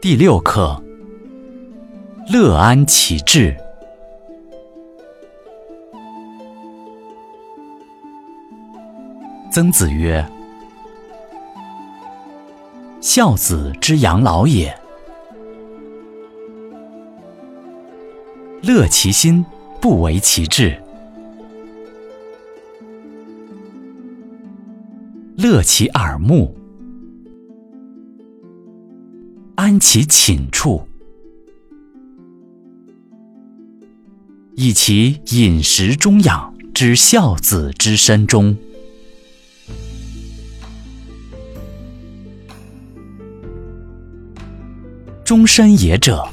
第六课：乐安其志。曾子曰：“孝子之养老也，乐其心，不为其志；乐其耳目。”安其寝处，以其饮食中养之孝子之身中。终身也者，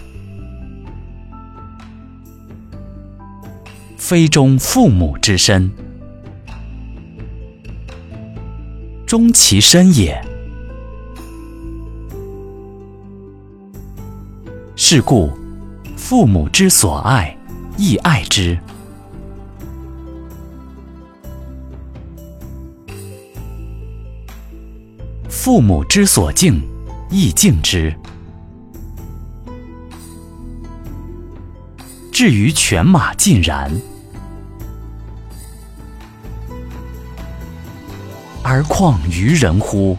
非终父母之身，终其身也。是故，父母之所爱，亦爱之；父母之所敬，亦敬之。至于犬马尽然，而况于人乎？